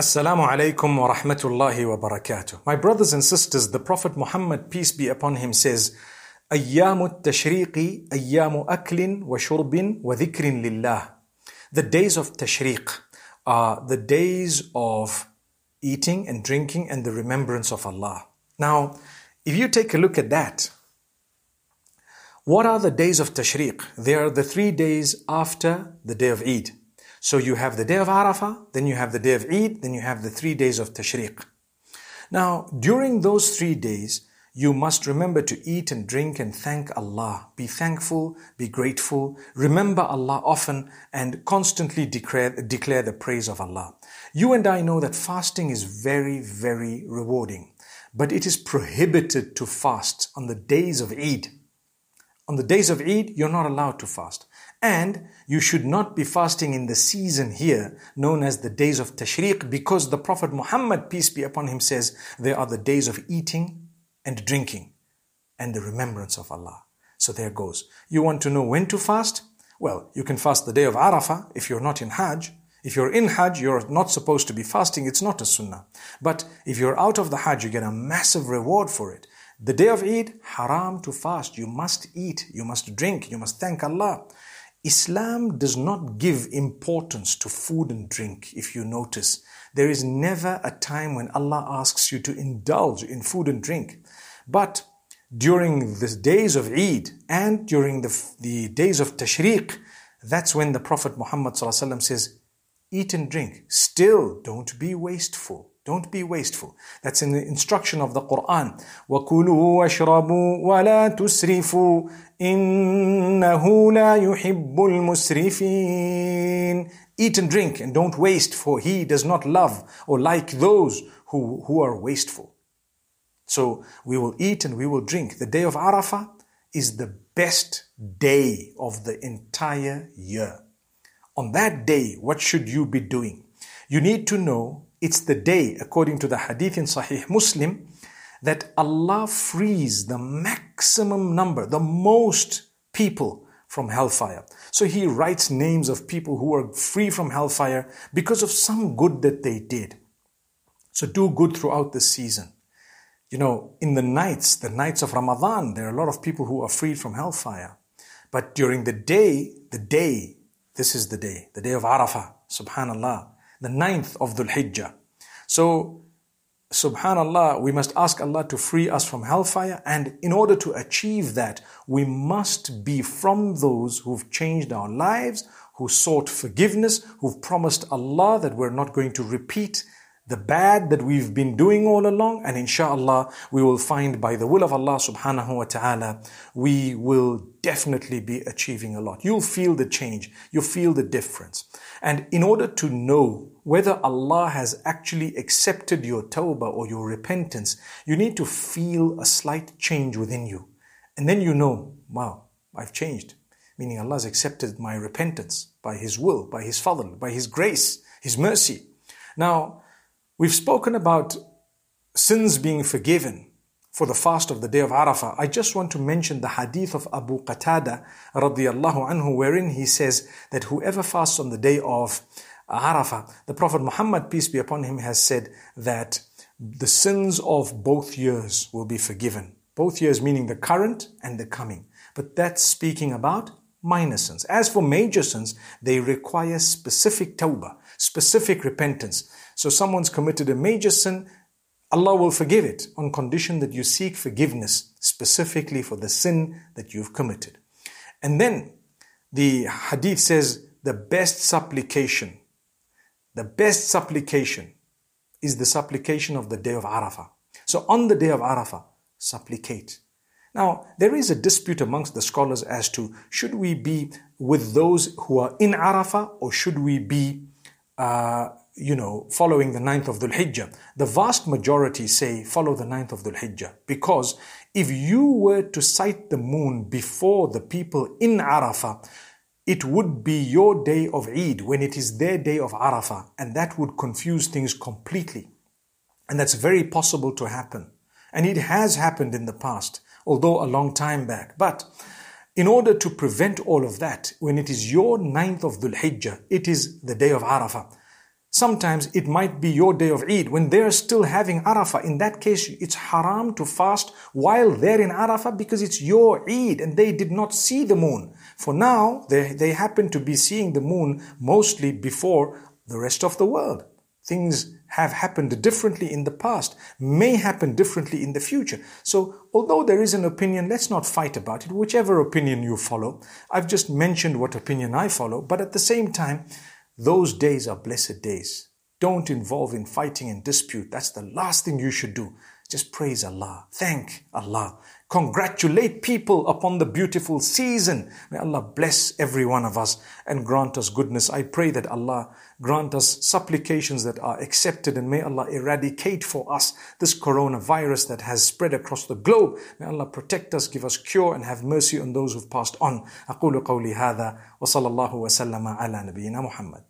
Assalamu alaikum wa rahmatullahi wa barakatuh. My brothers and sisters, the Prophet Muhammad, peace be upon him, says, أيام التشريق أيام أكل وشرب وذكر لله. The days of tashriq are the days of eating and drinking and the remembrance of Allah. Now, if you take a look at that, what are the days of tashriq? They are the three days after the day of Eid. So you have the day of Arafah, then you have the day of Eid, then you have the three days of Tashriq. Now, during those three days, you must remember to eat and drink and thank Allah. Be thankful, be grateful, remember Allah often and constantly declare, declare the praise of Allah. You and I know that fasting is very, very rewarding, but it is prohibited to fast on the days of Eid. On the days of Eid, you're not allowed to fast. And you should not be fasting in the season here known as the days of Tashriq because the Prophet Muhammad, peace be upon him, says they are the days of eating and drinking and the remembrance of Allah. So there goes. You want to know when to fast? Well, you can fast the day of Arafah if you're not in Hajj. If you're in Hajj, you're not supposed to be fasting. It's not a sunnah. But if you're out of the Hajj, you get a massive reward for it. The day of Eid, haram to fast. You must eat. You must drink. You must thank Allah. Islam does not give importance to food and drink, if you notice. There is never a time when Allah asks you to indulge in food and drink. But during the days of Eid and during the, the days of Tashriq, that's when the Prophet Muhammad says, eat and drink. Still, don't be wasteful. Don't be wasteful. That's in the instruction of the Quran. وَكُلُوا وَاشْرَبُوا وَلَا تُسْرِفُوا إِنَّهُ لَا يُحِبُّ الْمُسْرِفِينَ Eat and drink and don't waste for he does not love or like those who, who are wasteful. So we will eat and we will drink. The day of Arafah is the best day of the entire year. On that day, what should you be doing? You need to know it's the day, according to the hadith in Sahih Muslim, that Allah frees the maximum number, the most people from hellfire. So He writes names of people who are free from hellfire because of some good that they did. So do good throughout the season. You know, in the nights, the nights of Ramadan, there are a lot of people who are freed from hellfire. But during the day, the day, this is the day, the day of Arafah, subhanallah the ninth of Dhul Hijjah. So, subhanallah, we must ask Allah to free us from hellfire. And in order to achieve that, we must be from those who've changed our lives, who sought forgiveness, who've promised Allah that we're not going to repeat the bad that we've been doing all along and inshallah we will find by the will of Allah subhanahu wa ta'ala we will definitely be achieving a lot you'll feel the change you'll feel the difference and in order to know whether Allah has actually accepted your tawbah or your repentance you need to feel a slight change within you. And then you know wow I've changed. Meaning Allah has accepted my repentance by his will by his fadl by his grace his mercy. Now We've spoken about sins being forgiven for the fast of the day of Arafah. I just want to mention the hadith of Abu Qatada radiallahu anhu wherein he says that whoever fasts on the day of Arafah, the Prophet Muhammad, peace be upon him, has said that the sins of both years will be forgiven. Both years meaning the current and the coming. But that's speaking about minor sins. As for major sins, they require specific tawbah, specific repentance. So someone's committed a major sin, Allah will forgive it on condition that you seek forgiveness specifically for the sin that you've committed. And then the hadith says the best supplication, the best supplication is the supplication of the day of Arafah. So on the day of Arafah, supplicate. Now, there is a dispute amongst the scholars as to should we be with those who are in Arafah or should we be uh, you know, following the ninth of Dhul Hijjah. The vast majority say follow the ninth of Dhul Hijjah because if you were to sight the moon before the people in Arafah, it would be your day of Eid when it is their day of Arafah, and that would confuse things completely. And that's very possible to happen. And it has happened in the past, although a long time back. But in order to prevent all of that, when it is your ninth of Dhul Hijjah, it is the day of Arafah. Sometimes it might be your day of Eid when they're still having Arafah. In that case, it's haram to fast while they're in Arafah because it's your Eid and they did not see the moon. For now, they, they happen to be seeing the moon mostly before the rest of the world. Things have happened differently in the past, may happen differently in the future. So, although there is an opinion, let's not fight about it, whichever opinion you follow. I've just mentioned what opinion I follow, but at the same time, those days are blessed days. Don't involve in fighting and dispute. That's the last thing you should do. Just praise Allah. Thank Allah. Congratulate people upon the beautiful season. May Allah bless every one of us and grant us goodness. I pray that Allah grant us supplications that are accepted and may Allah eradicate for us this coronavirus that has spread across the globe. May Allah protect us, give us cure and have mercy on those who've passed on. أقول قولي هذا وصلى الله وسلم على نبينا محمد